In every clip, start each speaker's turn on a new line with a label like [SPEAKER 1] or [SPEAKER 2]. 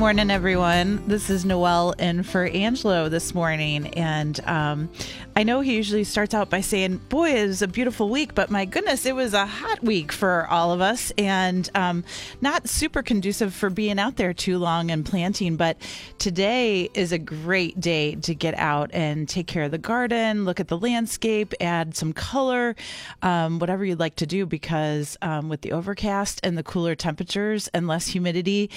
[SPEAKER 1] morning, everyone. This is Noelle in for Angelo this morning. And um, I know he usually starts out by saying, Boy, it was a beautiful week, but my goodness, it was a hot week for all of us and um, not super conducive for being out there too long and planting. But today is a great day to get out and take care of the garden, look at the landscape, add some color, um, whatever you'd like to do, because um, with the overcast and the cooler temperatures and less humidity,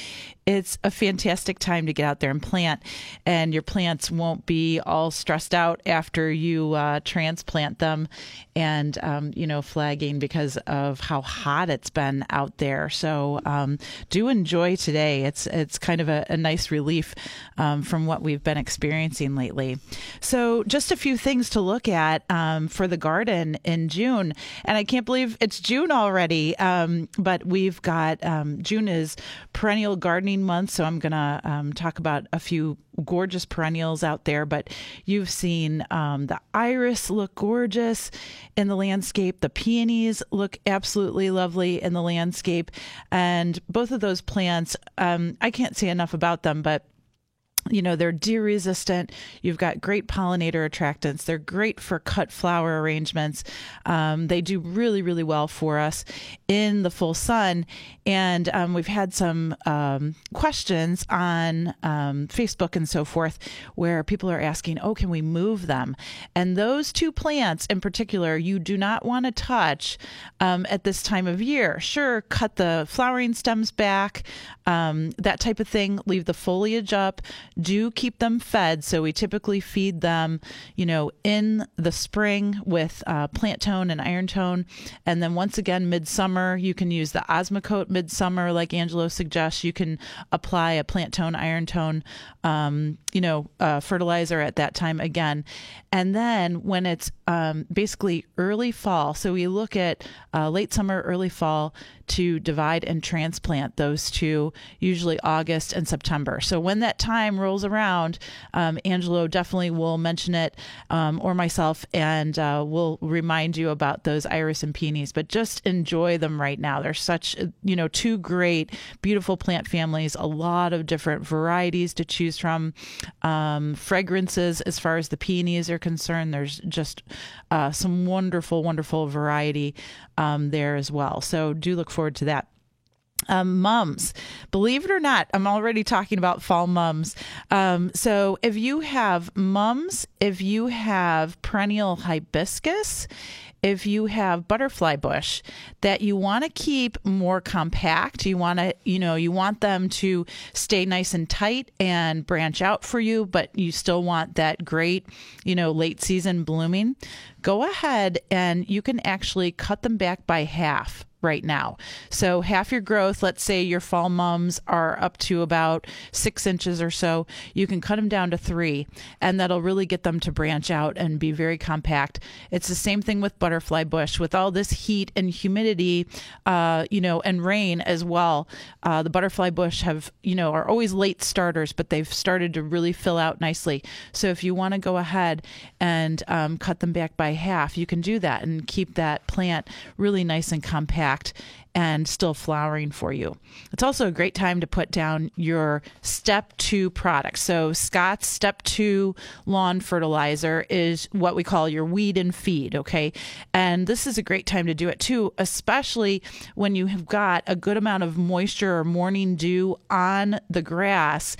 [SPEAKER 1] it's a fantastic time to get out there and plant, and your plants won't be all stressed out after you uh, transplant them and, um, you know, flagging because of how hot it's been out there. So um, do enjoy today. It's, it's kind of a, a nice relief um, from what we've been experiencing lately. So, just a few things to look at um, for the garden in June. And I can't believe it's June already, um, but we've got um, June is perennial gardening month. So, I'm going to um, talk about a few gorgeous perennials out there. But you've seen um, the iris look gorgeous in the landscape, the peonies look absolutely lovely in the landscape. And both of those plants, I can't say enough about them, but you know they're deer resistant. You've got great pollinator attractants. They're great for cut flower arrangements. Um, they do really really well for us in the full sun. And um, we've had some um, questions on um, facebook and so forth where people are asking oh can we move them? And those two plants in particular you do not want to touch um, at this time of year. Sure cut the flowering stems back um, that type of thing leave the foliage up do keep them fed. So we typically feed them, you know, in the spring with uh, plant tone and iron tone. And then once again, midsummer, you can use the Osmocote midsummer, like Angelo suggests. You can apply a plant tone, iron tone, um, you know, uh, fertilizer at that time again. And then when it's um, basically early fall, so we look at uh, late summer, early fall to divide and transplant those two, usually August and September. So when that time rolls around, um, Angelo definitely will mention it um, or myself, and uh, we'll remind you about those iris and peonies. But just enjoy them right now. They're such, you know, two great, beautiful plant families, a lot of different varieties to choose from. Um, fragrances, as far as the peonies are concerned, there's just uh, some wonderful, wonderful variety um, there as well. So do look forward to that. Um, mums, believe it or not, I'm already talking about fall mums. Um, so if you have mums, if you have perennial hibiscus, if you have butterfly bush that you want to keep more compact, you want to, you know, you want them to stay nice and tight and branch out for you, but you still want that great, you know, late season blooming, go ahead and you can actually cut them back by half right now. So half your growth, let's say your fall mums are up to about six inches or so, you can cut them down to three, and that'll really get them to branch out and be very compact. It's the same thing with butterfly bush. With all this heat and humidity, uh, you know, and rain as well, uh, the butterfly bush have, you know, are always late starters, but they've started to really fill out nicely. So if you want to go ahead and um, cut them back by half, you can do that and keep that plant really nice and compact and still flowering for you. It's also a great time to put down your step two product. So, Scott's step two lawn fertilizer is what we call your weed and feed. Okay. And this is a great time to do it too, especially when you have got a good amount of moisture or morning dew on the grass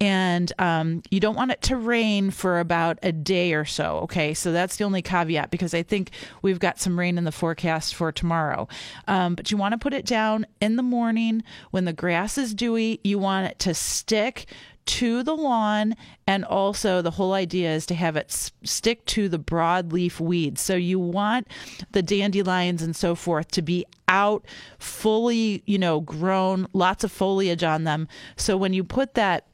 [SPEAKER 1] and um, you don't want it to rain for about a day or so. Okay. So, that's the only caveat because I think we've got some rain in the forecast for tomorrow. Um, but you want to put it down in the morning. When the grass is dewy. You want it to stick to the lawn. And also the whole idea is to have it stick to the broadleaf weeds. So you want the dandelions and so forth to be out fully you know grown lots of foliage on them. So when you put that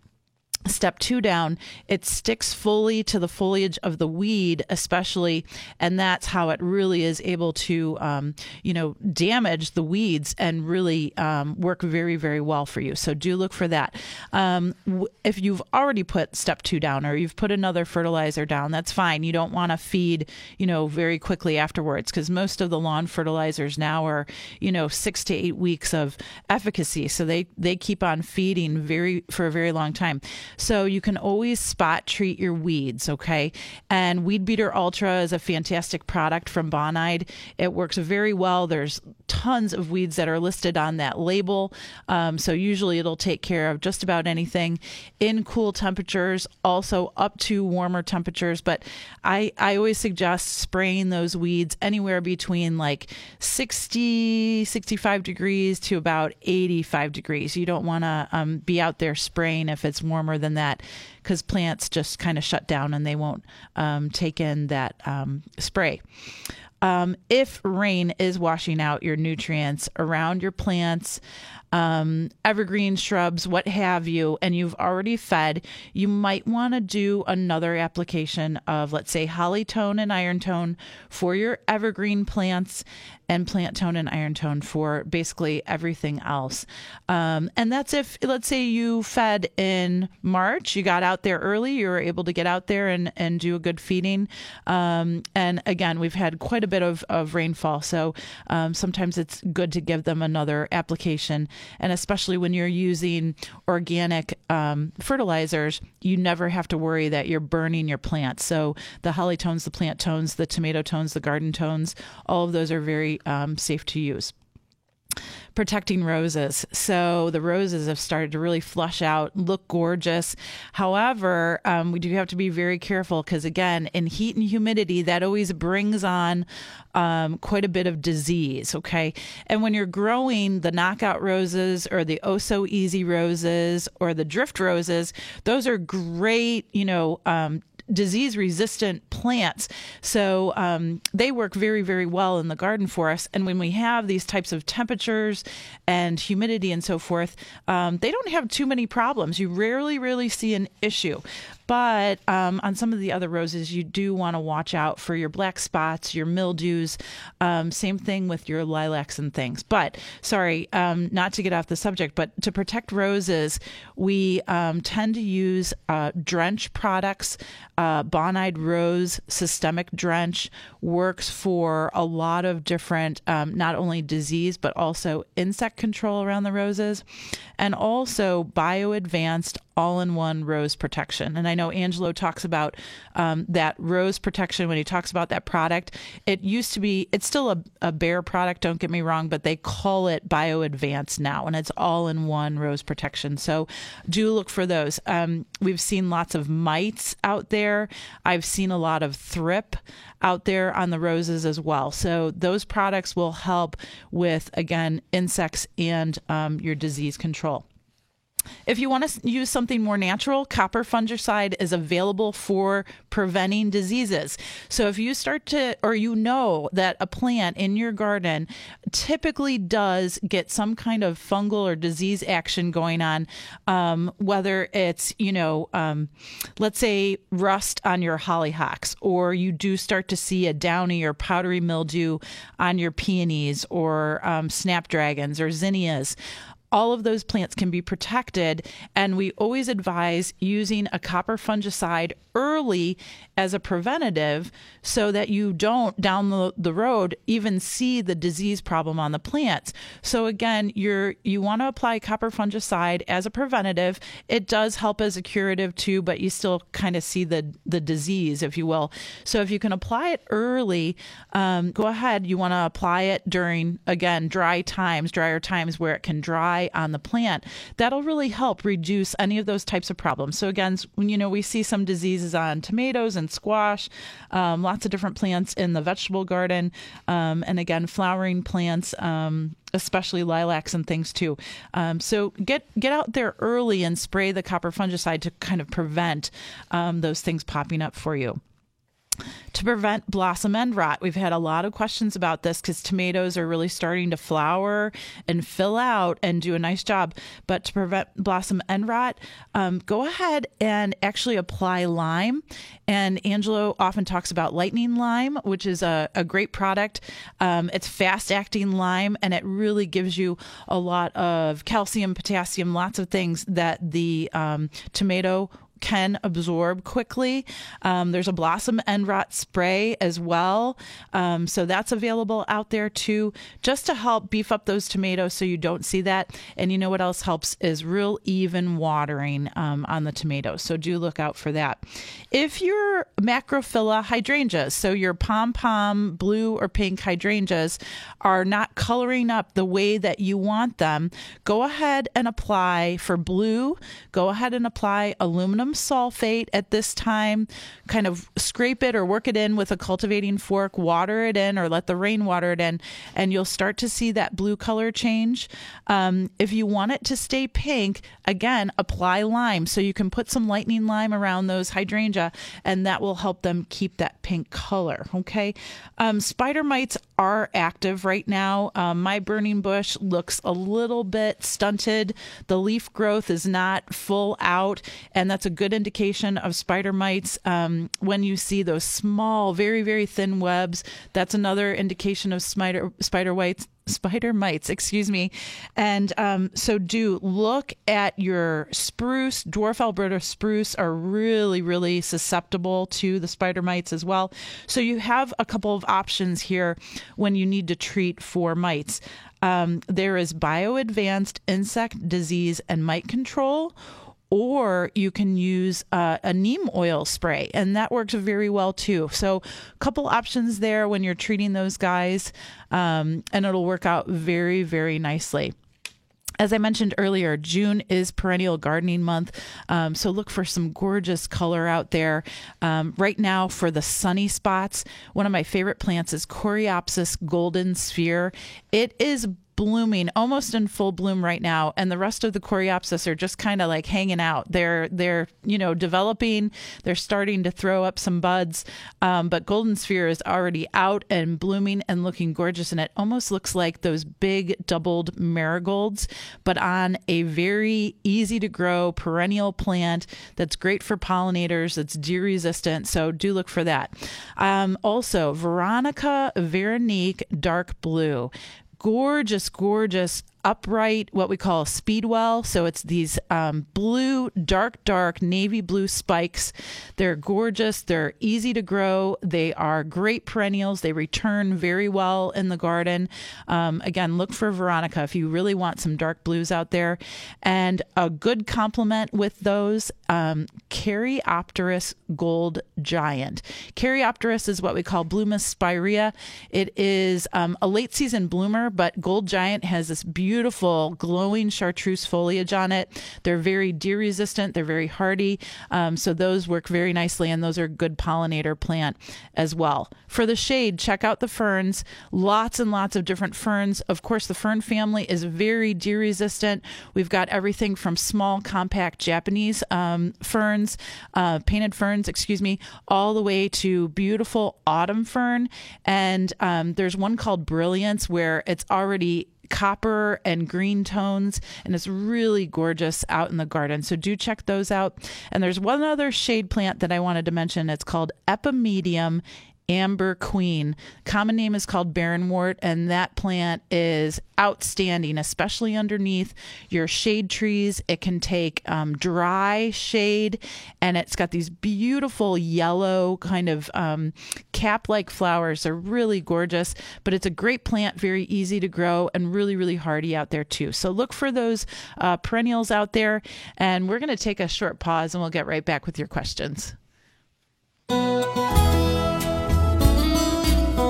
[SPEAKER 1] step two down, it sticks fully to the foliage of the weed, especially, and that's how it really is able to, um, you know, damage the weeds and really um, work very, very well for you. So do look for that. Um, if you've already put step two down or you've put another fertilizer down, that's fine. You don't want to feed, you know, very quickly afterwards because most of the lawn fertilizers now are, you know, six to eight weeks of efficacy, so they they keep on feeding very for a very long time. So you can always spot treat your weeds, okay? And Weed Beater Ultra is a fantastic product from Bonide. It works very well. There's tons of weeds that are listed on that label. Um, so usually it'll take care of just about anything in cool temperatures, also up to warmer temperatures. But I, I always suggest spraying those weeds anywhere between like 60, 65 degrees to about 85 degrees. You don't want to um, be out there spraying if it's warmer than that because plants just kind of shut down and they won't um, take in that um, spray. Um, if rain is washing out your nutrients around your plants, um, evergreen shrubs, what have you, and you've already fed, you might want to do another application of, let's say, holly tone and iron tone for your evergreen plants and plant tone and iron tone for basically everything else. Um, and that's if, let's say, you fed in March, you got out there early, you were able to get out there and, and do a good feeding. Um, and again, we've had quite a bit of, of rainfall, so um, sometimes it's good to give them another application. And especially when you're using organic um, fertilizers, you never have to worry that you're burning your plants. So the holly tones, the plant tones, the tomato tones, the garden tones, all of those are very um, safe to use protecting roses. So the roses have started to really flush out, look gorgeous. However, um, we do have to be very careful because, again, in heat and humidity, that always brings on um, quite a bit of disease. Okay. And when you're growing the knockout roses or the oh so easy roses or the drift roses, those are great, you know, um, disease resistant plants. So um, they work very, very well in the garden for us. And when we have these types of temperatures and humidity and so forth, um, they don't have too many problems. You rarely, really see an issue. But um, on some of the other roses, you do want to watch out for your black spots, your mildews. Um, same thing with your lilacs and things. But sorry, um, not to get off the subject, but to protect roses, we um, tend to use uh, drench products. Uh, Bonide Rose Systemic Drench works for a lot of different, um, not only disease, but also insect control around the roses, and also bio advanced all in one rose protection. And I know Angelo talks about um, that rose protection when he talks about that product. It used to be, it's still a, a Bayer product, don't get me wrong, but they call it Bio Advance now, and it's all in one rose protection. So do look for those. Um, we've seen lots of mites out there, I've seen a lot of thrip out there on the roses as well. So those products will help with, again, insects and um, your disease control. If you want to use something more natural, copper fungicide is available for preventing diseases. So if you start to, or you know that a plant in your garden typically does get some kind of fungal or disease action going on, um, whether it's, you know, um, let's say rust on your hollyhocks, or you do start to see a downy or powdery mildew on your peonies or um, snapdragons or zinnias all of those plants can be protected. And we always advise using a copper fungicide early as a preventative so that you don't down the, the road even see the disease problem on the plants. So again, you're you want to apply copper fungicide as a preventative. It does help as a curative too, but you still kind of see the the disease, if you will. So if you can apply it early, um, go ahead. You want to apply it during again dry times, drier times where it can dry on the plant, that'll really help reduce any of those types of problems. So again, you know we see some diseases on tomatoes and squash, um, lots of different plants in the vegetable garden, um, and again flowering plants. Um, especially lilacs and things too. Um, so get get out there early and spray the copper fungicide to kind of prevent um, those things popping up for you. To prevent blossom end rot. We've had a lot of questions about this because tomatoes are really starting to flower and fill out and do a nice job. But to prevent blossom end rot, um, go ahead and actually apply lime. And Angelo often talks about lightning lime, which is a, a great product. Um, it's fast acting lime and it really gives you a lot of calcium, potassium, lots of things that the um, tomato can absorb quickly. Um, there's a blossom end rot spray as well. Um, so that's available out there too, just to help beef up those tomatoes so you don't see that. And you know what else helps is real even watering um, on the tomatoes. So do look out for that. If your macrophylla hydrangeas, so your pom pom blue or pink hydrangeas, are not coloring up the way that you want them, go ahead and apply for blue. Go ahead and apply aluminum sulfate at this time. Kind of scrape it or work it in with a cultivating fork, water it in, or let the rain water it in, and you'll start to see that blue color change. Um, if you want it to stay pink, again, apply lime. So you can put some lightning lime around those hydrangea, and that will help them keep that pink color. Okay. Um, spider mites are active right now. Um, my burning bush looks a little bit stunted. The leaf growth is not full out, and that's a good indication of spider mites. Um, when you see those small, very, very thin webs, that's another indication of spider spider mites spider mites, excuse me. And um, so do look at your spruce. Dwarf Alberta spruce are really, really susceptible to the spider mites as well. So you have a couple of options here when you need to treat for mites. Um, there is bio advanced insect disease and mite control or you can use uh, a neem oil spray, and that works very well too. So, a couple options there when you're treating those guys, um, and it'll work out very, very nicely. As I mentioned earlier, June is perennial gardening month, um, so look for some gorgeous color out there. Um, right now, for the sunny spots, one of my favorite plants is Coreopsis golden sphere. It is blooming almost in full bloom right now. And the rest of the coreopsis are just kind of like hanging out. They're they're you know developing. They're starting to throw up some buds. Um, but golden sphere is already out and blooming and looking gorgeous. And it almost looks like those big doubled marigolds but on a very easy to grow perennial plant that's great for pollinators that's deer resistant so do look for that. Um, also veronica veronique dark blue gorgeous, gorgeous upright, what we call speedwell. So it's these um, blue, dark, dark navy blue spikes. They're gorgeous. They're easy to grow. They are great perennials. They return very well in the garden. Um, again, look for Veronica if you really want some dark blues out there. And a good complement with those, um, Caryopteris gold giant. Caryopteris is what we call blue mist spirea. It is um, a late season bloomer, but gold giant has this beautiful beautiful glowing chartreuse foliage on it. They're very deer resistant. They're very hardy. Um, so those work very nicely, and those are good pollinator plant as well. For the shade, check out the ferns. Lots and lots of different ferns. Of course, the fern family is very deer resistant. We've got everything from small, compact Japanese um, ferns, uh, painted ferns, excuse me, all the way to beautiful autumn fern. And um, there's one called Brilliance where it's already copper and green tones, and it's really gorgeous out in the garden. So do check those out. And there's one other shade plant that I wanted to mention. It's called Epimedium amber queen. Common name is called barrenwort, and that plant is outstanding, especially underneath your shade trees. It can take um, dry shade, and it's got these beautiful yellow kind of um, cap-like flowers. They're really gorgeous, but it's a great plant, very easy to grow, and really, really hardy out there too. So look for those uh, perennials out there, and we're going to take a short pause, and we'll get right back with your questions.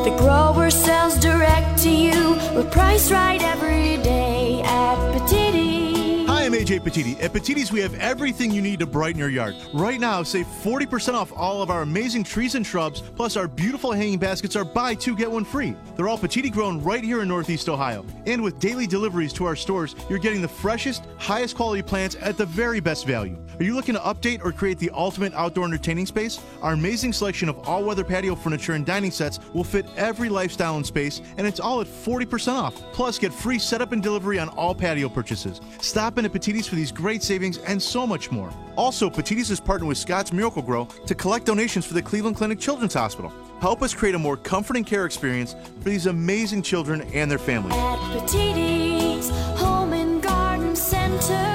[SPEAKER 1] The grower sells direct to you. with price right every at
[SPEAKER 2] Petitti. Petitti. At Petitti's, we have everything you need to brighten your yard. Right now, save 40% off all of our amazing trees and shrubs, plus our beautiful hanging baskets are buy two, get one free. They're all Petitti grown right here in Northeast Ohio. And with daily deliveries to our stores, you're getting the freshest, highest quality plants at the very best value. Are you looking to update or create the ultimate outdoor entertaining space? Our amazing selection of all weather patio furniture and dining sets will fit every lifestyle and space, and it's all at 40% off. Plus, get free setup and delivery on all patio purchases. Stop in at Petitti's for these great savings and so much more. Also, Petitti's is partnered with Scott's Miracle-Gro to collect donations for the Cleveland Clinic Children's Hospital. Help us create a more comforting care experience for these amazing children and their families.
[SPEAKER 3] At Petitti's Home and Garden Center.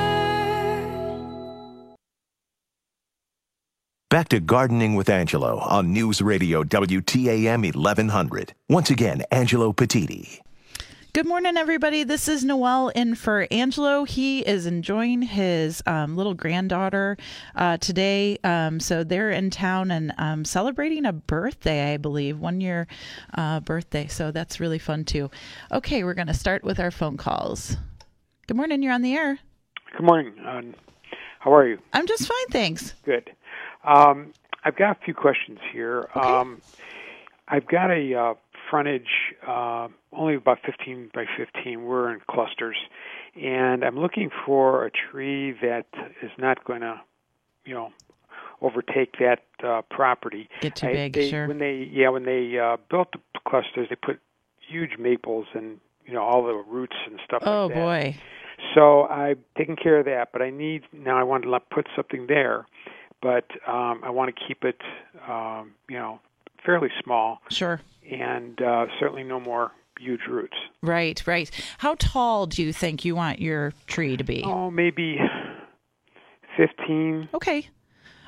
[SPEAKER 4] Back to Gardening with Angelo on News Radio WTAM 1100. Once again, Angelo Petitti.
[SPEAKER 1] Good morning, everybody. This is Noel in for Angelo. He is enjoying his um, little granddaughter uh, today. Um, so they're in town and um, celebrating a birthday, I believe, one year uh, birthday. So that's really fun, too. Okay, we're going to start with our phone calls. Good morning. You're on the air.
[SPEAKER 5] Good morning. Um, how are you?
[SPEAKER 1] I'm just fine, thanks.
[SPEAKER 5] Good. Um, I've got a few questions here.
[SPEAKER 1] Okay.
[SPEAKER 5] Um, I've got a uh, frontage uh, only about 15 by 15. We're in clusters, and I'm looking for a tree that is not going to, you know, overtake that uh, property.
[SPEAKER 1] Get too
[SPEAKER 5] I-
[SPEAKER 1] big,
[SPEAKER 5] they,
[SPEAKER 1] sure.
[SPEAKER 5] When they yeah when they uh, built the clusters, they put huge maples and you know all the roots and stuff
[SPEAKER 1] Oh,
[SPEAKER 5] like that.
[SPEAKER 1] boy.
[SPEAKER 5] So I've taken care of that, but I need now. I want to put something there, but um, I want to keep it, um, you know, fairly small,
[SPEAKER 1] Sure.
[SPEAKER 5] and uh, certainly no more huge roots.
[SPEAKER 1] Right, right. How tall do you think you want your tree to be?
[SPEAKER 5] Oh, maybe fifteen.
[SPEAKER 1] Okay.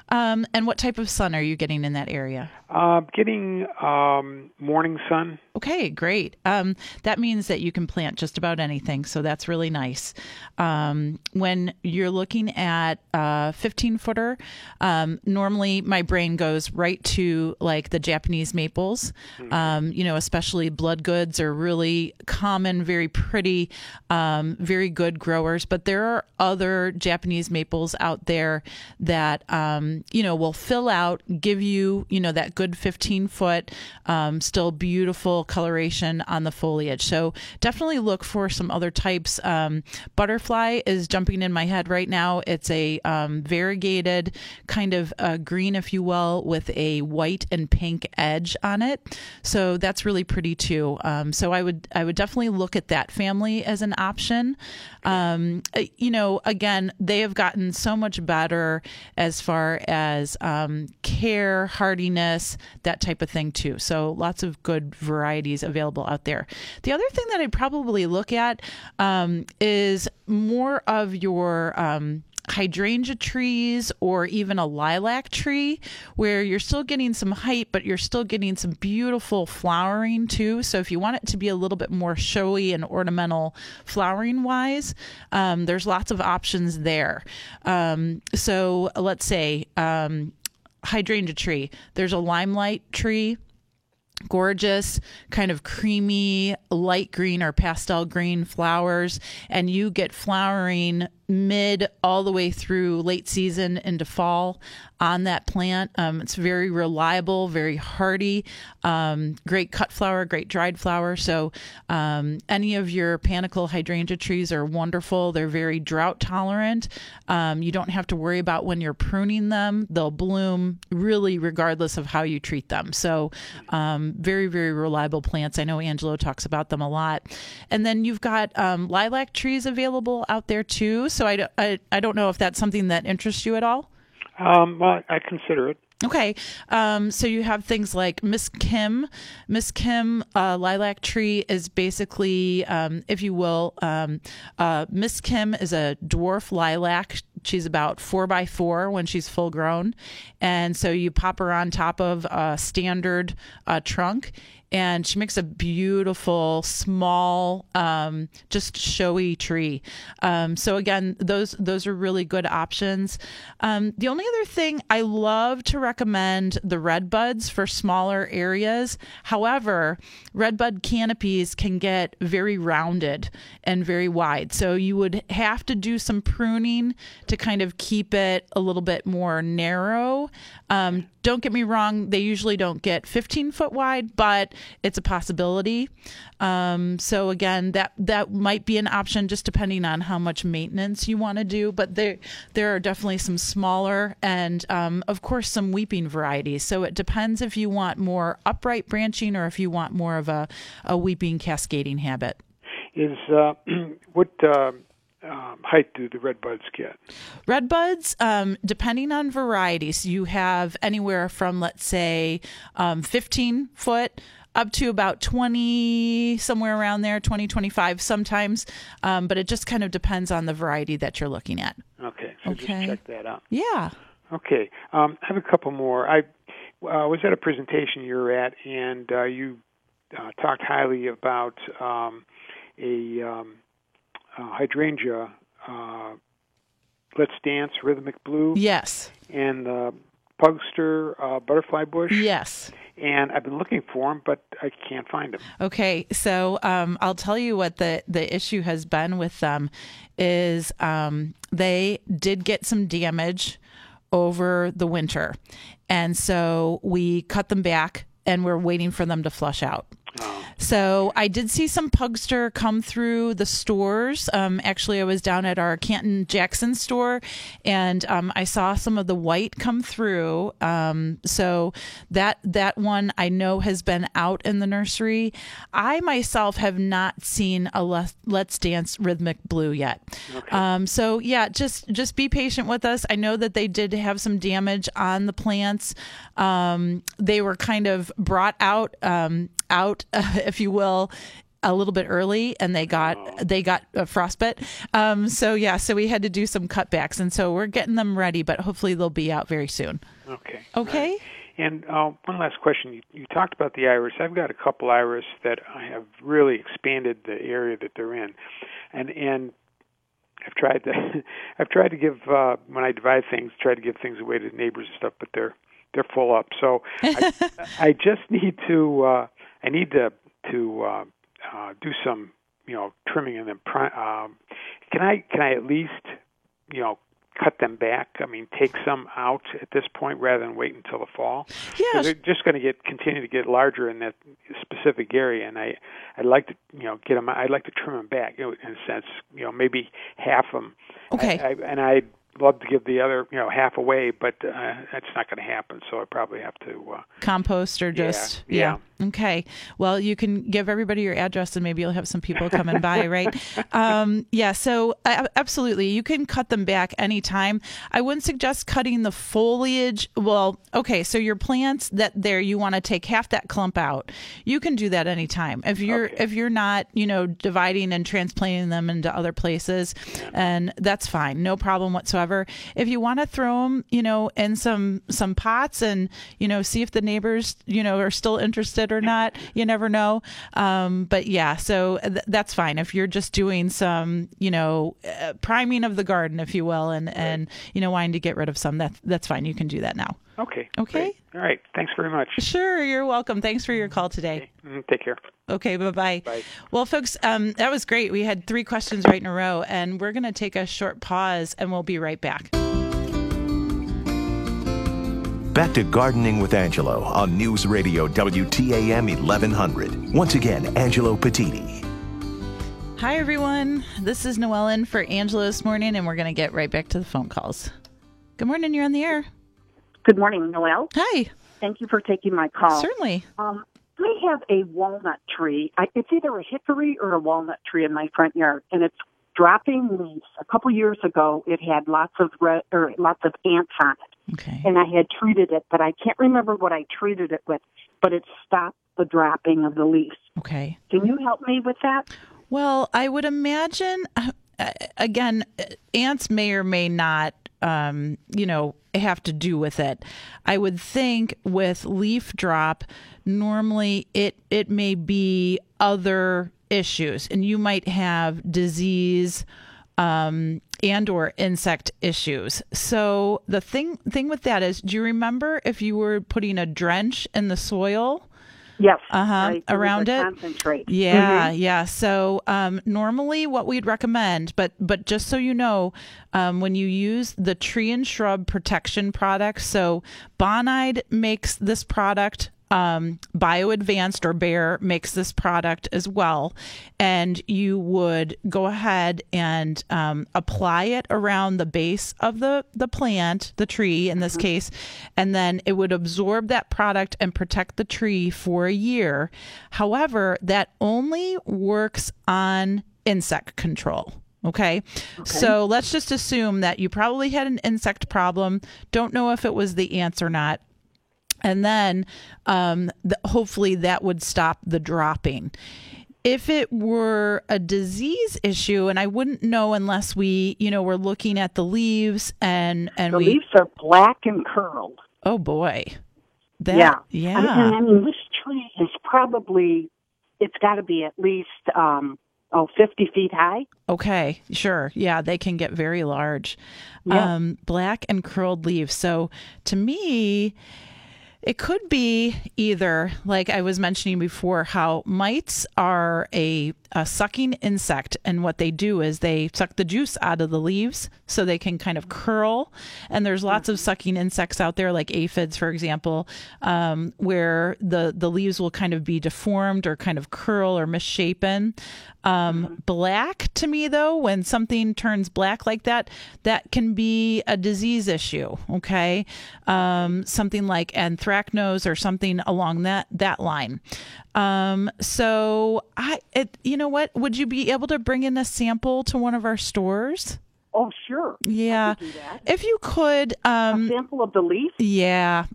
[SPEAKER 1] Um, and what type of sun are you getting in that area?
[SPEAKER 5] Uh, getting um, morning sun.
[SPEAKER 1] Okay, great. Um, that means that you can plant just about anything, so that's really nice. Um, when you're looking at a 15 footer, um, normally my brain goes right to like the Japanese maples. Um, you know, especially blood goods are really common, very pretty, um, very good growers. But there are other Japanese maples out there that um, you know will fill out, give you you know that good 15 foot, um, still beautiful coloration on the foliage. So definitely look for some other types. Um, butterfly is jumping in my head right now. It's a um, variegated kind of uh, green, if you will, with a white and pink edge on it. So that's really pretty too. Um, so I would I would definitely look at that family as an option. Um, uh, you know, again, they have gotten so much better as far as um, care, hardiness, that type of thing too. So lots of good varieties available out there. The other thing that I'd probably look at um, is more of your um, hydrangea trees or even a lilac tree where you're still getting some height but you're still getting some beautiful flowering too so if you want it to be a little bit more showy and ornamental flowering wise um, there's lots of options there um, so let's say um, hydrangea tree. There's a limelight tree gorgeous, kind of creamy, light green or pastel green flowers, and you get flowering mid all the way through late season into fall on that plant. Um, it's very reliable, very hardy, um, great cut flower, great dried flower. So um, any of your panicle hydrangea trees are wonderful. They're very drought tolerant. Um, you don't have to worry about when you're pruning them. They'll bloom really regardless of how you treat them. So um, very, very reliable plants. I know Angelo talks about them a lot. And then you've got um, lilac trees available out there too. So I, I, I don't know if that's something that interests you at all.
[SPEAKER 5] Um, well, I consider it.
[SPEAKER 1] Okay, um, so you have things like Miss Kim. Miss Kim uh, lilac tree is basically, um, if you will, um, uh, Miss Kim is a dwarf lilac. She's about four by four when she's full grown, and so you pop her on top of a standard uh, trunk. and she makes a beautiful, small, um, just showy tree. Um, so again, those those are really good options. Um, the only other thing I love to recommend the red buds for smaller areas. However, red bud canopies can get very rounded and very wide, so you would have to do some pruning to kind of keep it a little bit more narrow. Um, don't get me wrong; they usually don't get 15 foot wide, but it's a possibility. Um, so again, that that might be an option, just depending on how much maintenance you want to do. But there there are definitely some smaller and um, of course some weeping varieties. So it depends if you want more upright branching or if you want more of a, a weeping cascading habit.
[SPEAKER 5] Is uh, what uh, um, height do the red buds get?
[SPEAKER 1] Red buds, um, depending on varieties, you have anywhere from let's say um, 15 foot up to about 20 somewhere around there 20 25 sometimes um, but it just kind of depends on the variety that you're looking at
[SPEAKER 5] Okay, so
[SPEAKER 1] Okay.
[SPEAKER 5] just check that out.
[SPEAKER 1] yeah
[SPEAKER 5] Okay, um, I have a couple more. I uh, was at a presentation you were at, and uh, you uh, talked highly about um, a hydrangea. Uh, Let's dance, rhythmic blue,
[SPEAKER 1] yes
[SPEAKER 5] and the pugster uh, butterfly bush.
[SPEAKER 1] yes
[SPEAKER 5] And I've been looking for them, but I can't find them.
[SPEAKER 1] Okay, so um, I'll tell you what the the issue has been with them is um, they did get some damage over the winter, and so we cut them back, and we're waiting for them to flush out. So I did see some pugster come through the stores. Um, actually, I was down at our Canton Jackson store, and um, I saw some of the white come through. Um, so that that one I know has been out in the nursery. I myself have not seen a Le- Let's Dance rhythmic blue yet. Um, so yeah, just just be patient with us. I know that they did have some damage on the plants. Um, they were kind of brought out out, if you will, a little bit early, and they got they got a frostbite. Um, so yeah, so we had to do some cutbacks, and so we're getting them ready, but hopefully they'll be out very soon.
[SPEAKER 5] Okay.
[SPEAKER 1] Okay.
[SPEAKER 5] And uh, one last question. You, you talked about the iris. I've got a couple iris that I have really expanded the area that they're in, and and I've tried to I've tried to give uh, when I divide things, try to give things away to neighbors and stuff, but they're they're full up. So I, I just need to uh, I need to to uh, uh, do some you know trimming and then um, can I can I at least you know cut them back? I mean, take some out at this point rather than wait until the fall.
[SPEAKER 1] Yeah,
[SPEAKER 5] 'Cause they're just going to get continue to get larger in that specific area, and I I'd like to you know get them. I'd like to trim them back, you know, in a sense, you know, maybe half them.
[SPEAKER 1] Okay.
[SPEAKER 5] I, I, and I'd love to give the other you know half away, but uh, that's not going to happen. So I probably have to. Uh,
[SPEAKER 1] compost or just yeah. Okay. Well you can give everybody your address and maybe you'll have some people coming by right? Um, yeah so uh, absolutely. You can cut them back anytime. I wouldn't suggest cutting the foliage. Well okay so your plants that there you want to take half that clump out. You can do that anytime. If you're
[SPEAKER 5] Okay.
[SPEAKER 1] if you're not you know dividing and transplanting them into other places and that's fine. No problem whatsoever. If you want to throw them you know in some some pots and you know see if the neighbors you know are still interested or not you never know um, but yeah so th- that's fine if you're just doing some you know uh, priming of the garden if you will and and you know wanting to get rid of some that that's fine you can do that now
[SPEAKER 5] okay.
[SPEAKER 1] Okay.
[SPEAKER 5] great. All right. Thanks very much.
[SPEAKER 1] sure you're welcome thanks for your call today
[SPEAKER 5] Mm, Take care.
[SPEAKER 1] Okay, bye bye.
[SPEAKER 5] Bye.
[SPEAKER 1] Well, folks, um, that was great. We had three questions right in a row, and we're going to take a short pause and we'll be right back.
[SPEAKER 4] Back to Gardening with Angelo on News Radio WTAM 1100. Once again, Angelo Petitti.
[SPEAKER 1] Hi, everyone. This is Noellen for Angelo this morning, and we're going to get right back to the phone calls. Good morning. You're on the air.
[SPEAKER 6] Good morning, Noel.
[SPEAKER 1] Hi.
[SPEAKER 6] Thank you for taking my call.
[SPEAKER 1] Certainly.
[SPEAKER 6] Um, I have a walnut tree. I, it's either a hickory or a walnut tree in my front yard, and it's dropping leaves. A couple years ago, it had lots of red, or lots of ants on it,
[SPEAKER 1] Okay.
[SPEAKER 6] and I had treated it, but I can't remember what I treated it with. But it stopped the dropping of the leaves.
[SPEAKER 1] Okay.
[SPEAKER 6] Can you help me with that?
[SPEAKER 1] Well, I would imagine, uh, again, uh, ants may or may not um, you know, have to do with it. I would think with leaf drop, normally it it may be other issues, and you might have disease um, and or insect issues. So the thing thing with that is, do you remember if you were putting a drench in the soil?
[SPEAKER 6] Yes.
[SPEAKER 1] Uh-huh. Around it?
[SPEAKER 6] Concentrate.
[SPEAKER 1] Yeah, yeah. So um, normally, what we'd recommend, but but just so you know, um, when you use the tree and shrub protection product, so Bonide makes this product. Um, Bio Advanced or Bayer makes this product as well, and you would go ahead and um, apply it around the base of the the plant, the tree in this case, and then it would absorb that product and protect the tree for a year. However, that only works on insect control. Okay? So let's just assume that you probably had an insect problem. Don't know if it was the ants or not. And then um, th- hopefully that would stop the dropping. If it were a disease issue, and I wouldn't know unless we, you know, we're looking at the leaves and and
[SPEAKER 6] The
[SPEAKER 1] we,
[SPEAKER 6] leaves are black and curled.
[SPEAKER 1] oh boy, that,
[SPEAKER 6] yeah.
[SPEAKER 1] yeah,
[SPEAKER 6] I mean, and I mean, this tree is probably, it's got to be at least, um, oh, 50 feet high.
[SPEAKER 1] Okay, sure. Yeah, they can get very large.
[SPEAKER 6] Yeah.
[SPEAKER 1] Um, black and curled leaves. So to me, it could be either, like I was mentioning before, how mites are a, a sucking insect, and what they do is they suck the juice out of the leaves so they can kind of curl. And there's lots of sucking insects out there, like aphids, for example, um, where the, the leaves will kind of be deformed or kind of curl or misshapen. Um, Black to me, though, when something turns black like that, that can be a disease issue. Okay, um, something like anthracnose or something along that that line. Um, so I, it, you know what? Would you be able to bring in a sample to one of our stores?
[SPEAKER 6] Oh, sure.
[SPEAKER 1] Yeah, if you could. Um,
[SPEAKER 6] A sample of the leaf?
[SPEAKER 1] yeah.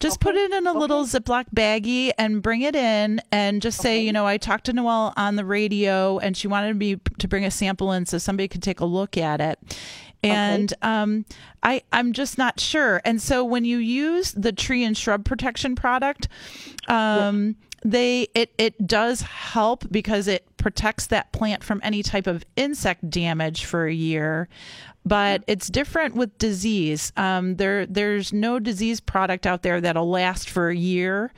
[SPEAKER 1] Just put it in a little Ziploc baggie and bring it in and just say, you know, I talked to Noelle on the radio and she wanted me to bring a sample in so somebody could take a look at it. And um, I, I'm just not sure. And so when you use the tree and shrub protection product, um, they it it does help because it protects that plant from any type of insect damage for a year but it's different with disease. Um, there there's no disease product out there that'll last for a year.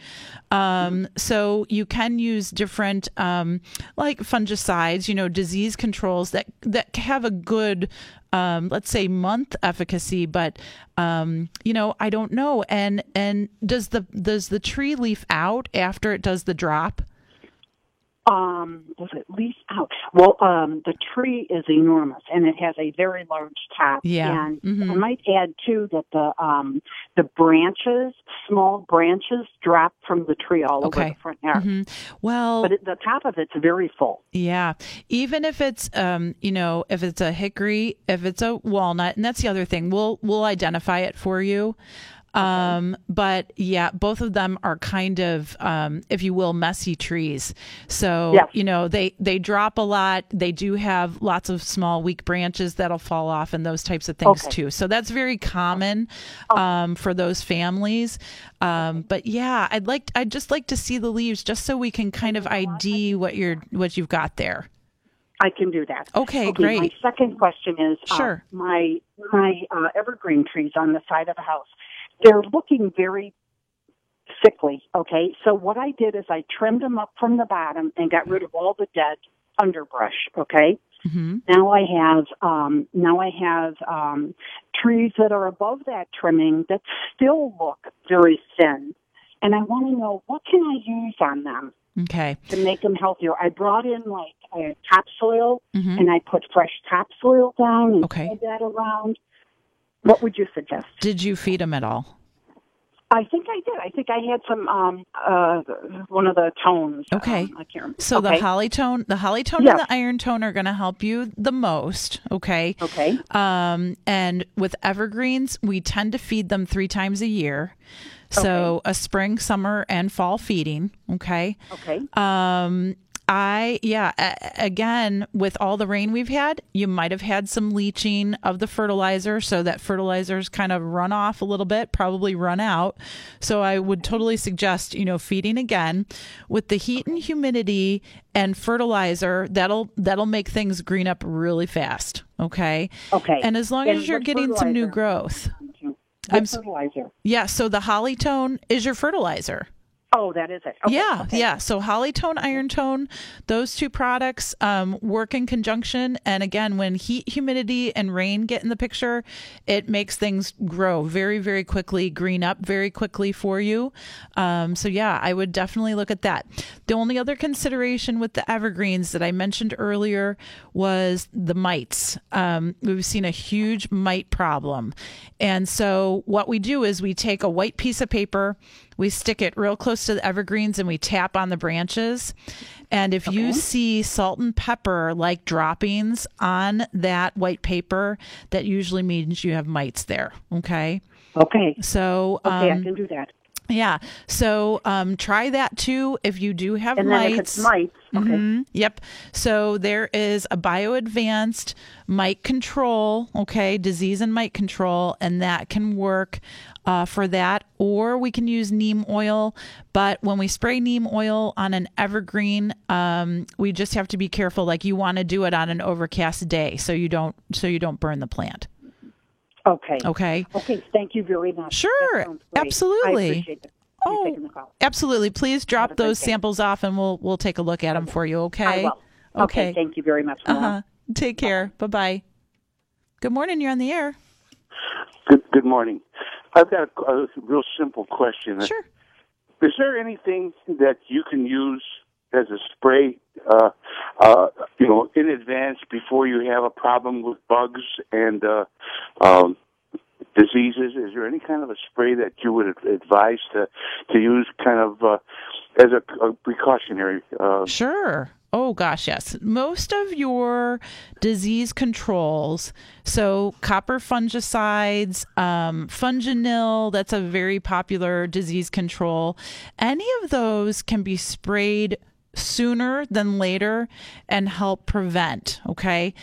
[SPEAKER 1] Um, so you can use different um, like fungicides you know disease controls that that have a good um, let's say month efficacy but um, you know i don't know. And and does the does the tree leaf out after it does the drop
[SPEAKER 6] Um, does it leaf out? Well, um, the tree is enormous and it has a very large top.
[SPEAKER 1] Yeah.
[SPEAKER 6] And
[SPEAKER 1] Mhm.
[SPEAKER 6] I might add too that the um the branches, small branches, drop from the tree all
[SPEAKER 1] Okay.
[SPEAKER 6] over the front yard.
[SPEAKER 1] Mhm. well
[SPEAKER 6] But it, the top of it's very full.
[SPEAKER 1] Yeah. Even if it's um, you know, if it's a hickory, if it's a walnut, and that's the other thing. We'll we'll identify it for you. Um, but yeah, both of them are kind of um, if you will, messy trees. So,
[SPEAKER 6] Yes.
[SPEAKER 1] you know, they they drop a lot. They do have lots of small weak branches that'll fall off and those types of things
[SPEAKER 6] Okay.
[SPEAKER 1] too. So that's very common um, for those families. Um, but yeah, I'd like I'd just like to see the leaves just so we can kind of ID what you're what you've got there.
[SPEAKER 6] I can do that.
[SPEAKER 1] Okay, great.
[SPEAKER 6] My second question is uh,
[SPEAKER 1] Sure.
[SPEAKER 6] my my uh, evergreen trees on the side of the house. They're looking very sickly. Okay, so what I did is I trimmed them up from the bottom and got rid of all the dead underbrush. Okay.
[SPEAKER 1] hmm
[SPEAKER 6] Now I have um, now I have um, trees that are above that trimming that still look very thin, and I want to know what can I use on them
[SPEAKER 1] Okay.
[SPEAKER 6] to make them healthier. I brought in like uh, topsoil
[SPEAKER 1] Mhm.
[SPEAKER 6] and I put fresh topsoil down and
[SPEAKER 1] Okay.
[SPEAKER 6] spread that around. What would you suggest?
[SPEAKER 1] Did you feed them at all?
[SPEAKER 6] I think I did. I think I had some um uh one of the tones.
[SPEAKER 1] Okay.
[SPEAKER 6] Um, I can't remember.
[SPEAKER 1] So
[SPEAKER 6] okay.
[SPEAKER 1] the holly tone, the holly tone
[SPEAKER 6] Yes.
[SPEAKER 1] and the iron tone are going to help you the most. Okay.
[SPEAKER 6] Okay.
[SPEAKER 1] Um, and with evergreens, we tend to feed them three times a year. So a spring, summer, and fall feeding. Okay.
[SPEAKER 6] Okay.
[SPEAKER 1] Um, I yeah, a- again with all the rain we've had, you might have had some leaching of the fertilizer so that fertilizers kind of run off a little bit, probably run out. So I would totally suggest, you know, feeding again with the heat and humidity and fertilizer, that'll that'll make things green up really fast, okay?
[SPEAKER 6] Okay.
[SPEAKER 1] And as long
[SPEAKER 6] And
[SPEAKER 1] as you're getting some new growth. I'm
[SPEAKER 6] fertilizer?
[SPEAKER 1] Yeah, so the holly tone is your fertilizer.
[SPEAKER 6] Oh, that is it. Okay,
[SPEAKER 1] yeah,
[SPEAKER 6] okay.
[SPEAKER 1] yeah. So Holly Tone, Iron Tone, those two products um, work in conjunction. And again, when heat, humidity, and rain get in the picture, it makes things grow very, very quickly, green up very quickly for you. Um, so yeah, I would definitely look at that. The only other consideration with the evergreens that I mentioned earlier was the mites. Um, we've seen a huge mite problem, and so what we do is we take a white piece of paper. We stick it real close to the evergreens and we tap on the branches. And if you see salt and pepper like droppings on that white paper, that usually means you have mites there. Okay.
[SPEAKER 6] Okay.
[SPEAKER 1] So,
[SPEAKER 6] Okay, I
[SPEAKER 1] um,
[SPEAKER 6] can do that.
[SPEAKER 1] Yeah. So, um, try that too if you do have
[SPEAKER 6] And
[SPEAKER 1] mites.
[SPEAKER 6] then if it's mites, okay.
[SPEAKER 1] Mhm. Yep. So there is a bio-advanced mite control, okay, disease and mite control, and that can work uh, for that. Or we can use neem oil, but when we spray neem oil on an evergreen, um, we just have to be careful. Like you want to do it on an overcast day, so you don't so you don't burn the plant.
[SPEAKER 6] Okay.
[SPEAKER 1] Okay.
[SPEAKER 6] Okay, thank you very much.
[SPEAKER 1] Sure,
[SPEAKER 6] That sounds great.
[SPEAKER 1] absolutely.
[SPEAKER 6] I appreciate it. You
[SPEAKER 1] Oh,
[SPEAKER 6] taking the call.
[SPEAKER 1] absolutely. Please drop
[SPEAKER 6] Have a
[SPEAKER 1] those
[SPEAKER 6] day.
[SPEAKER 1] samples off, and we'll we'll take a look at them for you. Okay.
[SPEAKER 6] I will. Okay. thank you very much.
[SPEAKER 1] Uh-huh. Take care. Bye bye. Good morning. You're on the air.
[SPEAKER 7] Good, good morning. I've got a, a real simple question.
[SPEAKER 1] Sure.
[SPEAKER 7] Is there anything that you can use as a spray, uh, uh, you know, in advance before you have a problem with bugs and uh, um, diseases? Is there any kind of a spray that you would advise to to use, kind of uh, as a, a precautionary? Uh,
[SPEAKER 1] Sure. Oh gosh, yes. Most of your disease controls, so copper fungicides, um, Fung-onil, that's a very popular disease control. Any of those can be sprayed sooner than later and help prevent. Okay.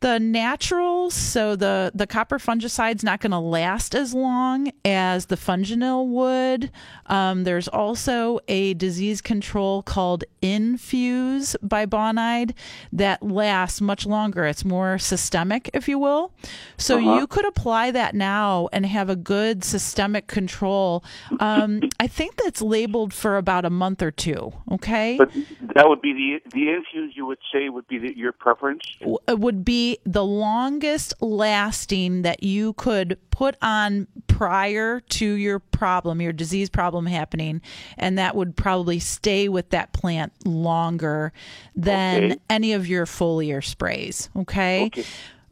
[SPEAKER 1] The naturals, so the the copper fungicide's not going to last as long as the Fung-onil would. Um, there's also a disease control called Infuse by Bonide that lasts much longer. It's more systemic, if you will. So you could apply that now and have a good systemic control. Um, I think that's labeled for about a month or two. Okay.
[SPEAKER 7] but that would be the the infuse. You would say would be the, your preference.
[SPEAKER 1] w- would be the longest lasting that you could put on prior to your problem, your disease problem happening, and that would probably stay with that plant longer than
[SPEAKER 7] Okay.
[SPEAKER 1] any of your foliar sprays. Okay.
[SPEAKER 7] Okay.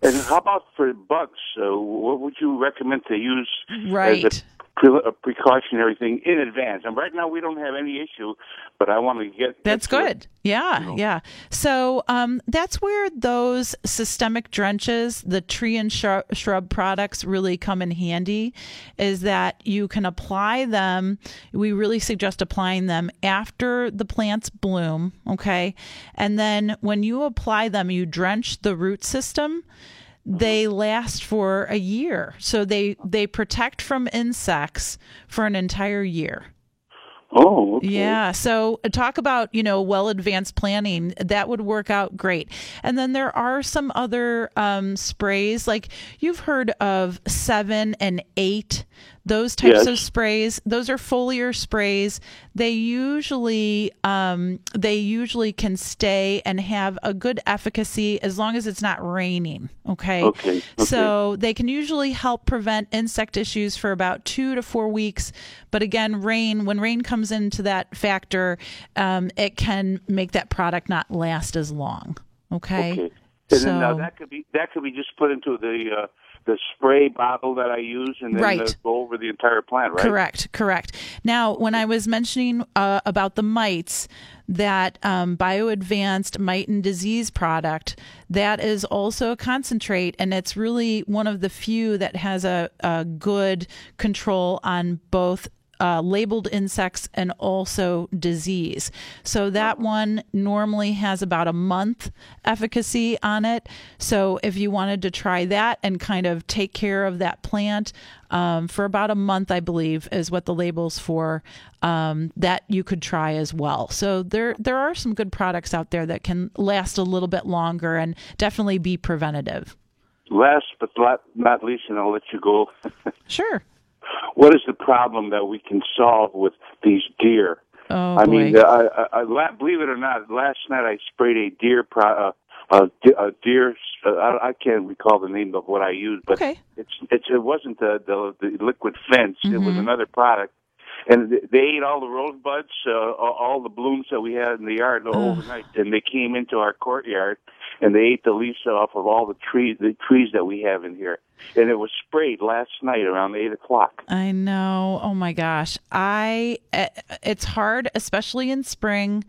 [SPEAKER 7] And how about for bugs? So, what would you recommend to use
[SPEAKER 1] Right.
[SPEAKER 7] A, pre- a precautionary thing in advance? And right now, we don't have any issue, but I want to get
[SPEAKER 1] That's
[SPEAKER 7] to it.
[SPEAKER 1] good. Yeah, yeah. So um, that's where those systemic drenches, the tree and shrub, shrub products, really come in handy. Is that you can apply them. We really suggest applying them after the plants bloom. Okay, and then when you apply them, you drench the root system they last for a year so they they protect from insects for an entire year
[SPEAKER 7] Oh, okay.
[SPEAKER 1] yeah. So uh, talk about, you know, well advanced planning. That would work out great. And then there are some other um, sprays, like you've heard of Sevin and eight, those types
[SPEAKER 7] Yes.
[SPEAKER 1] of sprays. Those are foliar sprays. They usually um, they usually can stay and have a good efficacy as long as it's not raining. Okay.
[SPEAKER 7] Okay, okay.
[SPEAKER 1] So they can usually help prevent insect issues for about two to four weeks. But again, rain, when rain comes into that factor, um, it can make that product not last as long. Okay.
[SPEAKER 7] Okay. And
[SPEAKER 1] So,
[SPEAKER 7] then now that could be that could be just put into the uh, the spray bottle that I use, and then
[SPEAKER 1] Right.
[SPEAKER 7] go over the entire plant, right?
[SPEAKER 1] Correct, correct. Now, when I was mentioning uh, about the mites, that um, BioAdvanced mite and disease product, that is also a concentrate, and it's really one of the few that has a, a good control on both uh, labeled insects and also disease. So that one normally has about a month efficacy on it. So if you wanted to try that and kind of take care of that plant um, for about a month, I believe is what the labels for um, that you could try as well. So there there are some good products out there that can last a little bit longer and definitely be preventative.
[SPEAKER 7] Last but not, not least, and I'll let you go.
[SPEAKER 1] Sure.
[SPEAKER 7] What is the problem that we can solve with these deer?
[SPEAKER 1] Oh
[SPEAKER 7] I
[SPEAKER 1] boy.
[SPEAKER 7] mean, uh, I, I, I, believe it or not, last night I sprayed a deer pro, uh, a, a deer. Uh, I, I can't recall the name of what I used, but
[SPEAKER 1] Okay.
[SPEAKER 7] it's it's it wasn't the the, the liquid fence. It was
[SPEAKER 1] Mhm.
[SPEAKER 7] another product, and they ate all the rosebuds, uh, all all the blooms that we had in the yard overnight, and they came into our courtyard and they ate the leaves off of all the trees the trees that we have in here, and it was sprayed last night around eight o'clock.
[SPEAKER 1] I know. Oh my gosh. I eh, it's hard especially in spring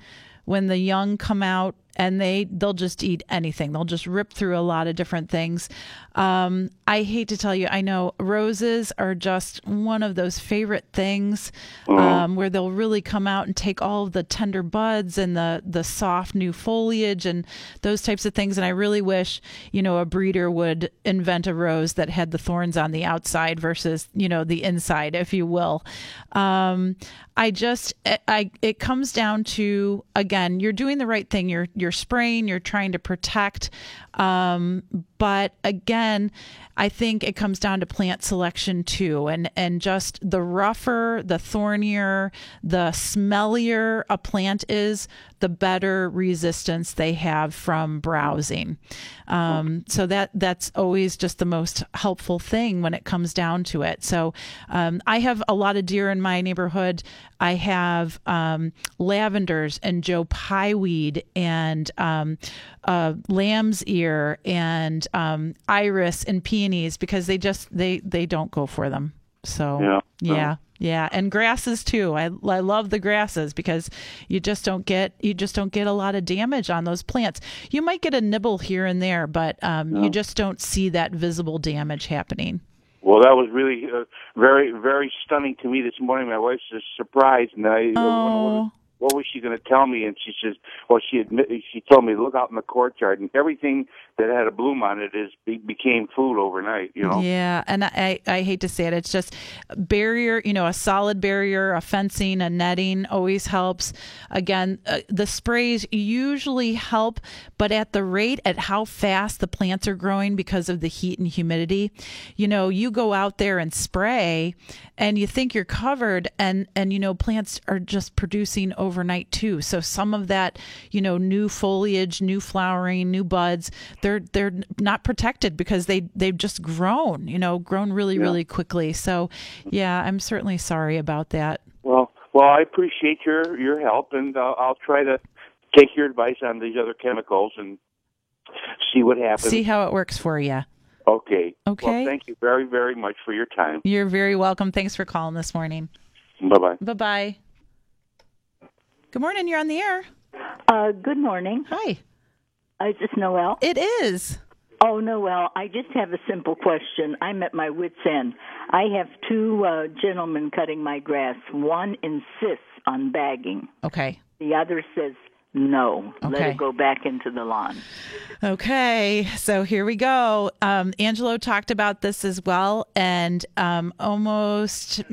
[SPEAKER 1] when the young come out and they they'll just eat anything. They'll just rip through a lot of different things. Um, I hate to tell you, I know roses are just one of those favorite things um, where they'll really come out and take all of the tender buds and the the soft new foliage and those types of things. And I really wish you know a breeder would invent a rose that had the thorns on the outside versus you know the inside, if you will. Um, I just I, I it comes down to again, you're doing the right thing. You're you're spraying. You're trying to protect. Um, but again, I think it comes down to plant selection too, and and just the rougher, the thornier, the smellier a plant is, the better resistance they have from browsing. Um, so that that's always just the most helpful thing when it comes down to it. So um, I have a lot of deer in my neighborhood. I have um, lavenders and Joe Pye weed and um, uh, lamb's ear and um, iris and peonies because they just they they don't go for them. So
[SPEAKER 7] Yeah.
[SPEAKER 1] yeah. Yeah, and grasses too. I, I love the grasses because you just don't get you just don't get a lot of damage on those plants. You might get a nibble here and there, but um, you just don't see that visible damage happening.
[SPEAKER 7] Well, that was really uh, very, very stunning to me this morning. My wife's just surprised, and I
[SPEAKER 1] Oh.
[SPEAKER 7] What was she going to tell me? And she says, well, she admitted, she told me, look out in the courtyard, and everything that had a bloom on it is be, became food overnight. You know.
[SPEAKER 1] Yeah, and I, I hate to say it, it's just barrier, you know, a solid barrier, a fencing, a netting always helps. Again, uh, the sprays usually help, but at the rate at how fast the plants are growing because of the heat and humidity, you know, you go out there and spray and you think you're covered and and you know plants are just producing overnight too. So some of that, you know, new foliage, new flowering, new buds, they're they're not protected because they they've just grown, you know, grown really really quickly. So, yeah, I'm certainly sorry about that.
[SPEAKER 7] Well, well, I appreciate your your help, and uh, I'll try to take your advice on these other chemicals and see what happens.
[SPEAKER 1] See how it works for you.
[SPEAKER 7] okay.
[SPEAKER 1] Okay.
[SPEAKER 7] Well, thank you very, very much for your time.
[SPEAKER 1] You're very welcome. Thanks for calling this morning.
[SPEAKER 7] Bye bye.
[SPEAKER 1] Bye bye. Good morning. You're on the air.
[SPEAKER 8] Uh, good morning.
[SPEAKER 1] Hi.
[SPEAKER 8] Is this Noel?
[SPEAKER 1] It is.
[SPEAKER 8] Oh, Noel, I just have a simple question. I'm at my wit's end. I have two uh, gentlemen cutting my grass. One insists on bagging,
[SPEAKER 1] Okay.
[SPEAKER 8] the other says no.
[SPEAKER 1] okay.
[SPEAKER 8] Let it go back into the lawn.
[SPEAKER 1] Okay, so here we go. Um, Angelo talked about this as well, and um, almost,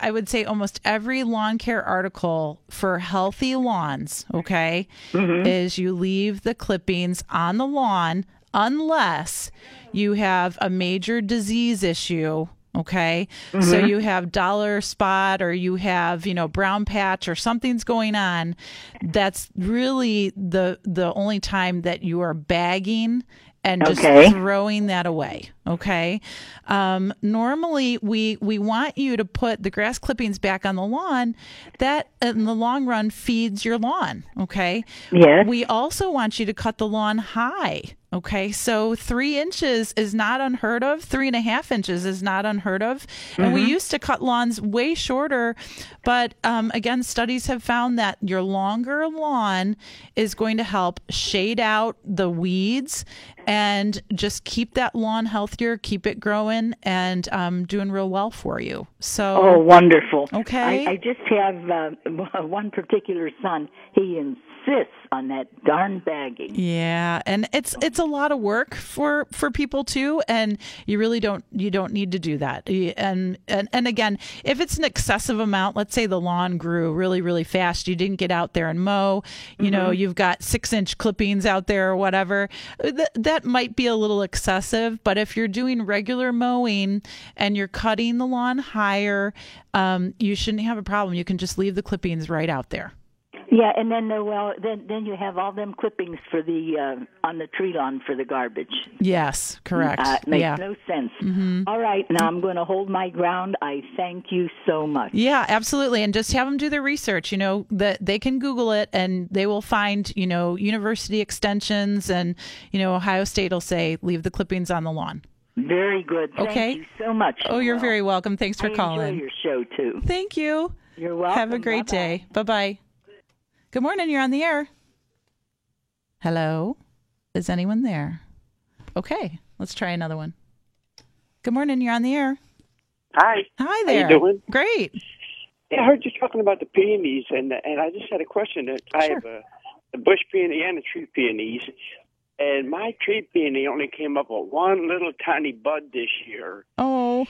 [SPEAKER 1] I would say, almost every lawn care article for healthy lawns, okay, is you leave the clippings on the lawn unless you have a major disease issue. Okay. So you have dollar spot or you have, you know, brown patch or something's going on. That's really the the only time that you are bagging and just
[SPEAKER 8] Okay.
[SPEAKER 1] throwing that away. Okay. Um, normally we we want you to put the grass clippings back on the lawn. That in the long run feeds your lawn. Okay.
[SPEAKER 8] Yes.
[SPEAKER 1] We also want you to cut the lawn high. Okay, so three inches is not unheard of. Three and a half inches is not unheard of. And we used to cut lawns way shorter, but um, again, studies have found that your longer lawn is going to help shade out the weeds and just keep that lawn healthier, keep it growing, and um, doing real well for you. So,
[SPEAKER 8] Oh, wonderful.
[SPEAKER 1] Okay.
[SPEAKER 8] I, I just have uh, one particular son. He insists on that darn bagging.
[SPEAKER 1] Yeah, and it's it's a lot of work for for people too, and you really don't you don't need to do that. And and and again, if it's an excessive amount, let's say the lawn grew really really fast, you didn't get out there and mow, you know, you've got six inch clippings out there or whatever, th- that might be a little excessive. But if you're doing regular mowing and you're cutting the lawn higher, um, you shouldn't have a problem. You can just leave the clippings right out there.
[SPEAKER 8] Yeah, and then uh, well, then then you have all them clippings for the uh, on the tree lawn for the garbage.
[SPEAKER 1] Yes, correct.
[SPEAKER 8] Uh, makes
[SPEAKER 1] yeah.
[SPEAKER 8] no sense. All right, now I'm going to hold my ground. I thank you so much.
[SPEAKER 1] Yeah, absolutely. And just have them do their research. You know, that they can Google it and they will find, you know, university extensions and, you know, Ohio State will say, leave the clippings on the lawn.
[SPEAKER 8] Very good. Thank
[SPEAKER 1] Okay.
[SPEAKER 8] you so much.
[SPEAKER 1] Oh, you're
[SPEAKER 8] Noel.
[SPEAKER 1] very welcome. Thanks for
[SPEAKER 8] I
[SPEAKER 1] calling.
[SPEAKER 8] your show too.
[SPEAKER 1] Thank you.
[SPEAKER 8] You're welcome.
[SPEAKER 1] Have a great
[SPEAKER 8] Bye-bye.
[SPEAKER 1] day. Bye bye. Good morning. You're on the air. Hello. Is anyone there? Okay. Let's try another one. Good morning. You're on the air.
[SPEAKER 9] Hi.
[SPEAKER 1] Hi there.
[SPEAKER 9] How you doing?
[SPEAKER 1] Great.
[SPEAKER 9] Yeah, I heard you talking about the peonies, and and I just had a question. I have a, a bush peony and a tree peonies, and my tree peony only came up with one little tiny bud this year.
[SPEAKER 1] Oh.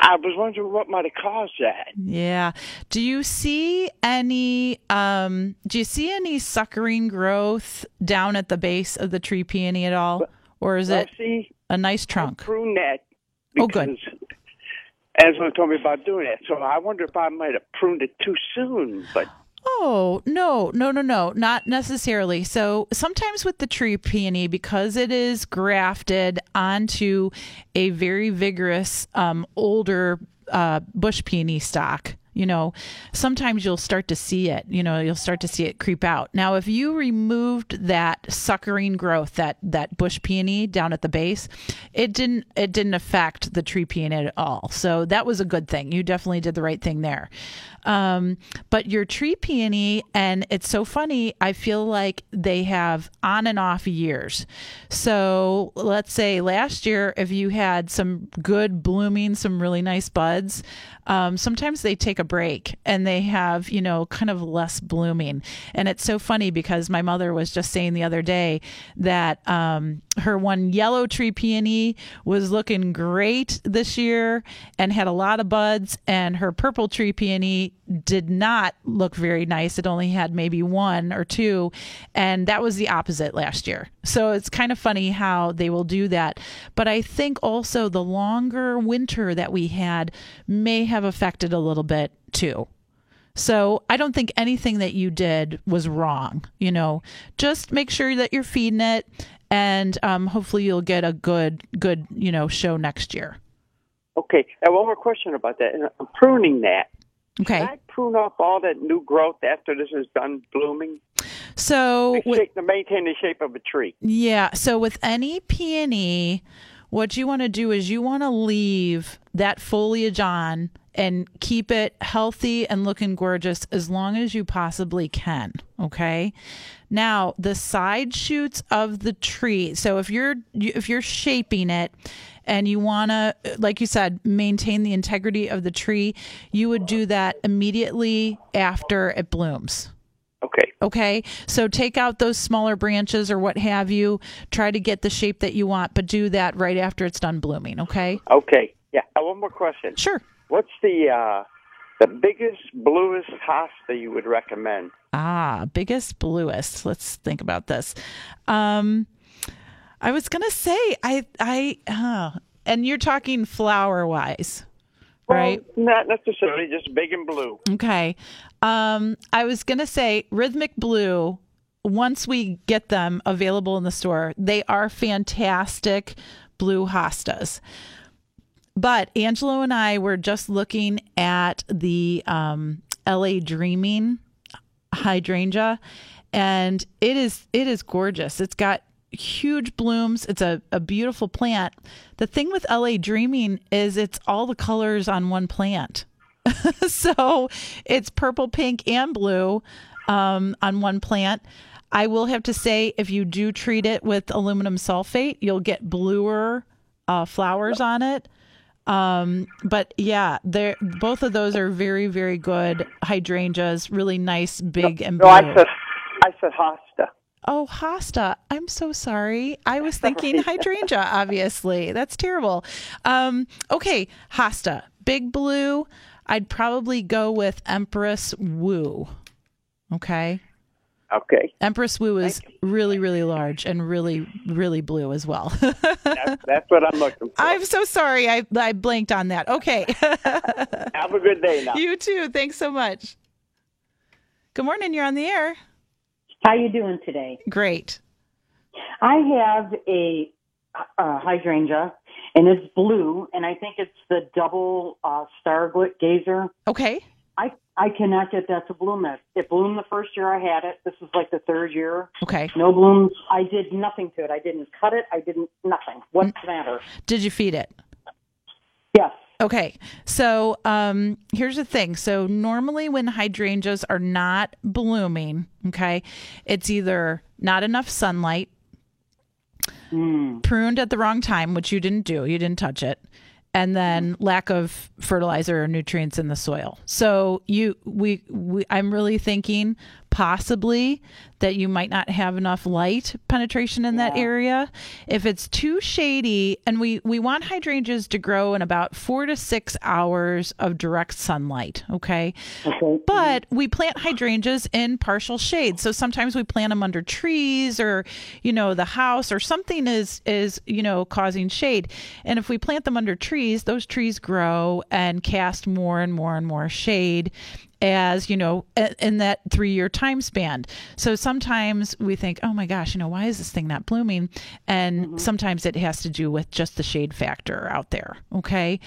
[SPEAKER 9] I was wondering what might have caused that.
[SPEAKER 1] Yeah. Do you see any um do you see any suckering growth down at the base of the tree peony at all? Or is
[SPEAKER 9] Well,
[SPEAKER 1] it
[SPEAKER 9] see,
[SPEAKER 1] a nice trunk?
[SPEAKER 9] prune that
[SPEAKER 1] Oh, good.
[SPEAKER 9] Angelo told me about doing that. So I wonder if I might have pruned it too soon. But
[SPEAKER 1] Oh, no, no, no, no, not necessarily. So sometimes with the tree peony, because it is grafted onto a very vigorous, um, older uh, bush peony stock, you know, sometimes you'll start to see it, you know, you'll start to see it creep out. Now, if you removed that suckering growth, that, that bush peony down at the base, it didn't, it didn't affect the tree peony at all. So that was a good thing. You definitely did the right thing there. Um, but your tree peony, and it's so funny, I feel like they have on and off years. So let's say last year, if you had some good blooming, some really nice buds, um, sometimes they take a break and they have, you know, kind of less blooming. And it's so funny because my mother was just saying the other day that um, her one yellow tree peony was looking great this year and had a lot of buds, and her purple tree peony did not look very nice. It only had maybe one or two, and that was the opposite last year. So it's kind of funny how they will do that. But I think also the longer winter that we had may have affected a little bit too. So I don't think anything that you did was wrong. You know, just make sure that you're feeding it, and um, hopefully you'll get a good, good, you know, show next year.
[SPEAKER 9] okay, and one more question about that. And I'm pruning that.
[SPEAKER 1] Okay.
[SPEAKER 9] Can I prune off all that new growth after this is done blooming?
[SPEAKER 1] So
[SPEAKER 9] To
[SPEAKER 1] with,
[SPEAKER 9] to maintain the shape of a tree.
[SPEAKER 1] Yeah. So with any peony, what you want to do is you want to leave that foliage on and keep it healthy and looking gorgeous as long as you possibly can. Okay. Now the side shoots of the tree. So if you're if you're shaping it and you want to, like you said, maintain the integrity of the tree, you would do that immediately after it blooms.
[SPEAKER 9] Okay.
[SPEAKER 1] Okay. So take out those smaller branches or what have you. Try to get the shape that you want, but do that right after it's done blooming. Okay.
[SPEAKER 9] Okay. Yeah. Uh, one more question.
[SPEAKER 1] Sure.
[SPEAKER 9] What's the uh, the biggest, bluest hosta you would recommend?
[SPEAKER 1] Ah, biggest, bluest. Let's think about this. Um, I was gonna say I I uh, and you're talking flower wise, right?
[SPEAKER 9] Not necessarily, just big and blue.
[SPEAKER 1] Okay. Um, I was going to say Rhythmic Blue, once we get them available in the store, they are fantastic blue hostas. But Angelo and I were just looking at the um, LA Dreaming hydrangea, and it is it is gorgeous. It's got huge blooms. It's a, a beautiful plant. The thing with LA Dreaming is it's all the colors on one plant. so it's purple, pink, and blue um, on one plant. I will have to say, if you do treat it with aluminum sulfate, you'll get bluer uh, flowers on it. Um, but yeah, they're both of those are very, very good hydrangeas. Really nice, big and
[SPEAKER 10] No,
[SPEAKER 1] blue.
[SPEAKER 10] I said, I said hosta.
[SPEAKER 1] Oh, hosta. I'm so sorry. I was thinking hydrangea, obviously. That's terrible. Um, okay, hosta. Big blue. I'd probably go with Empress Wu. Okay.
[SPEAKER 10] Okay,
[SPEAKER 1] Empress Wu is really, really large and really, really blue as well.
[SPEAKER 10] that's, that's what I'm looking for.
[SPEAKER 1] I'm so sorry. I, I blanked on that. Okay.
[SPEAKER 10] Have a good day now.
[SPEAKER 1] you too. Thanks so much. Good morning. You're on the air.
[SPEAKER 11] How you doing today?
[SPEAKER 1] Great.
[SPEAKER 11] I have a uh, hydrangea, and it's blue, and I think it's the double uh, star gazer.
[SPEAKER 1] Okay.
[SPEAKER 11] I I cannot get that to bloom. It it bloomed the first year I had it. This is like the third year.
[SPEAKER 1] Okay.
[SPEAKER 11] No blooms. I did nothing to it. I didn't cut it. I didn't nothing. What's the matter?
[SPEAKER 1] Did you feed it?
[SPEAKER 11] Yes.
[SPEAKER 1] Okay. So um, here's the thing. So normally when hydrangeas are not blooming, okay, it's either not enough sunlight, pruned at the wrong time, which you didn't do, you didn't touch it, and then lack of fertilizer or nutrients in the soil. So you we, we I'm really thinking possibly that you might not have enough light penetration in that area. If it's too shady and we we want hydrangeas to grow in about 4 to 6 hours of direct sunlight, okay?
[SPEAKER 11] Okay. Mhm.
[SPEAKER 1] But we plant hydrangeas in partial shade. So sometimes we plant them under trees or, you know, the house or something is is, you know, causing shade. And if we plant them under trees, those trees grow and cast more and more and more shade as you know a- in that three year time span so sometimes we think oh my gosh you know why is this thing not blooming and sometimes it has to do with just the shade factor out there okay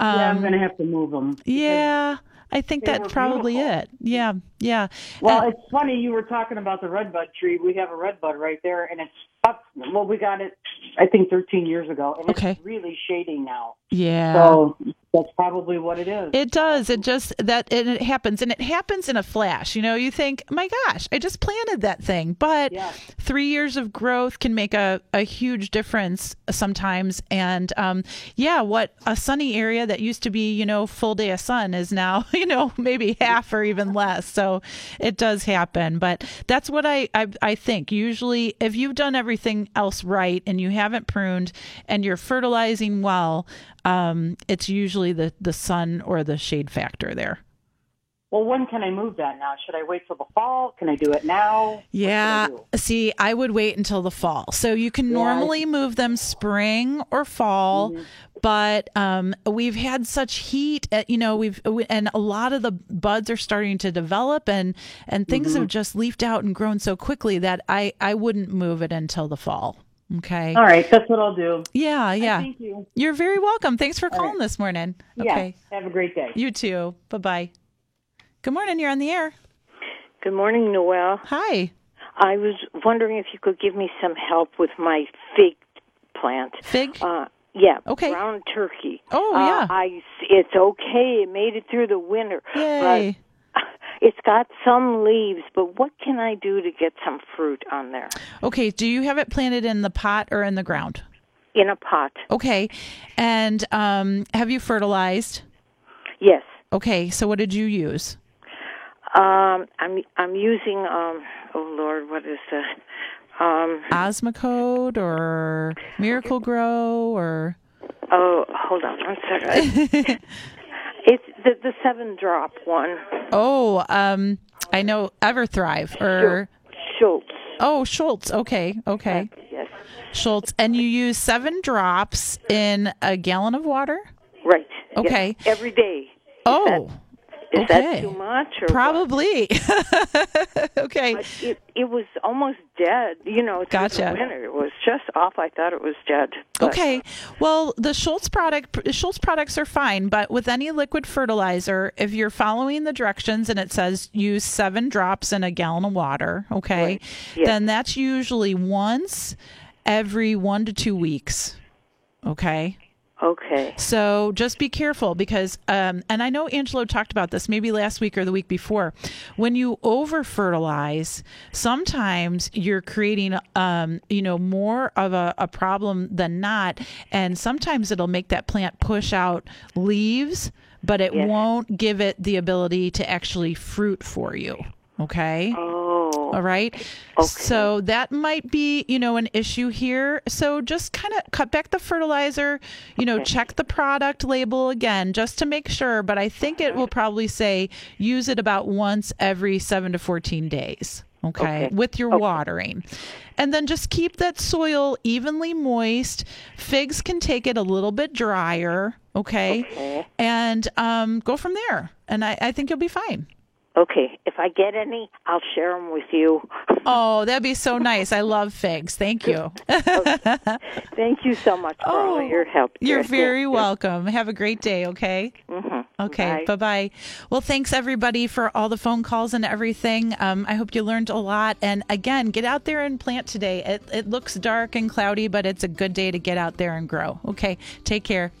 [SPEAKER 11] yeah, I'm
[SPEAKER 1] Um,
[SPEAKER 11] to have to move them.
[SPEAKER 1] yeah i think
[SPEAKER 11] they
[SPEAKER 1] that's probably
[SPEAKER 11] beautiful.
[SPEAKER 1] it yeah yeah
[SPEAKER 11] Well,
[SPEAKER 1] Uh,
[SPEAKER 11] it's funny you were talking about the redbud tree. We have a redbud right there, and it's up. Well, we got it, I think, 13 years ago, and
[SPEAKER 1] Okay.
[SPEAKER 11] it's really shady now.
[SPEAKER 1] yeah
[SPEAKER 11] So that's probably what it is.
[SPEAKER 1] It does. It just that and it happens, and it happens in a flash. You know, you think, "My gosh, I just planted that thing," but
[SPEAKER 11] Yeah.
[SPEAKER 1] three years of growth can make a, a huge difference sometimes. And um, yeah, what a sunny area that used to be, you know, full day of sun is now, you know, maybe half or even less. So it does happen, but that's what I I, I think. Usually, if you've done everything else right and you haven't pruned and you're fertilizing well, um, it's usually the the sun or the shade factor there.
[SPEAKER 11] Well, when can I move that now? Should I wait till the fall? Can I do it now? Should I
[SPEAKER 1] Yeah. See, I would wait until the fall. So you can normally move them spring or fall,
[SPEAKER 11] Mm-hmm.
[SPEAKER 1] but um, we've had such heat. At, you know, we've we- and a lot of the buds are starting to develop, and and things
[SPEAKER 11] Mm-hmm.
[SPEAKER 1] have just leafed out and grown so quickly that I I wouldn't move it until the fall. Okay.
[SPEAKER 11] All right, that's what I'll do.
[SPEAKER 1] Yeah. Yeah.
[SPEAKER 11] Thank you.
[SPEAKER 1] You're very welcome. Thanks for
[SPEAKER 11] right.
[SPEAKER 1] calling this morning.
[SPEAKER 11] Yeah.
[SPEAKER 1] Okay.
[SPEAKER 11] Have a great day.
[SPEAKER 1] You too. Bye bye. Good morning. You're on the air.
[SPEAKER 12] Good morning, Noel.
[SPEAKER 1] Hi.
[SPEAKER 12] I was wondering if you could give me some help with my fig plant.
[SPEAKER 1] Fig.
[SPEAKER 12] Uh, yeah.
[SPEAKER 1] Okay.
[SPEAKER 12] Brown turkey.
[SPEAKER 1] Oh,
[SPEAKER 12] Uh,
[SPEAKER 1] yeah.
[SPEAKER 12] I. It's okay. It made it through the winter.
[SPEAKER 1] Yay.
[SPEAKER 12] But it's got some leaves, but what can I do to get some fruit on there?
[SPEAKER 1] Okay. Do you have it planted in the pot or in the ground?
[SPEAKER 12] In a pot.
[SPEAKER 1] Okay. And um, have you fertilized?
[SPEAKER 12] Yes.
[SPEAKER 1] Okay. So what did you use?
[SPEAKER 12] Um, I'm I'm using um. Oh Lord, what is the um?
[SPEAKER 1] Osmocote or Miracle-Gro or
[SPEAKER 12] Oh, hold on one second. it's the the seven drop one.
[SPEAKER 1] oh, um, I know Everthrive or
[SPEAKER 12] Schultz.
[SPEAKER 1] oh Schultz. Okay. Okay.
[SPEAKER 12] Yes.
[SPEAKER 1] Schultz. And you use seven drops in a gallon of water.
[SPEAKER 12] Right. yes.
[SPEAKER 1] Okay.
[SPEAKER 12] Every day.
[SPEAKER 1] Oh.
[SPEAKER 12] Is
[SPEAKER 1] okay.
[SPEAKER 12] that too much? Or
[SPEAKER 1] Probably. okay.
[SPEAKER 12] It it was almost dead. You know,
[SPEAKER 1] Gotcha.
[SPEAKER 12] winter. It was just off. I thought it was dead. But-
[SPEAKER 1] Okay. Uh, well, the Schultz product Schultz products are fine, but with any liquid fertilizer, if you're following the directions and it says use 7 drops in a gallon of water, okay?
[SPEAKER 12] Yes.
[SPEAKER 1] Then that's usually once every one to two weeks. Okay.
[SPEAKER 12] Okay.
[SPEAKER 1] So just be careful because, um, and I know Angelo talked about this maybe last week or the week before. When you over fertilize, sometimes you're creating, um, you know, more of a, a problem than not. And sometimes it'll make that plant push out leaves, but it
[SPEAKER 12] Yes.
[SPEAKER 1] won't give it the ability to actually fruit for you. Okay.
[SPEAKER 12] Oh.
[SPEAKER 1] All right. So that might be, you know, an issue here. So just kind of cut back the fertilizer, you know, check the product label again just to make sure. But I think it will probably say use it about once every seven to 14 days. Okay.
[SPEAKER 12] Okay.
[SPEAKER 1] With your watering. And then just keep that soil evenly moist. Figs can take it a little bit drier. Okay.
[SPEAKER 12] Okay.
[SPEAKER 1] And um, go from there. And I, I think you'll be fine.
[SPEAKER 12] Okay. If I get any, I'll share them with you.
[SPEAKER 1] Oh, that'd be so nice. I love figs. Thank you.
[SPEAKER 12] Thank you so much for all your help.
[SPEAKER 1] Oh, You're very welcome. Have a great day, okay?
[SPEAKER 12] Mhm.
[SPEAKER 1] Okay,
[SPEAKER 12] Bye.
[SPEAKER 1] bye bye. Well, thanks everybody for all the phone calls and everything. Um, I hope you learned a lot. And again, get out there and plant today. It, it looks dark and cloudy, but it's a good day to get out there and grow. Okay, take care.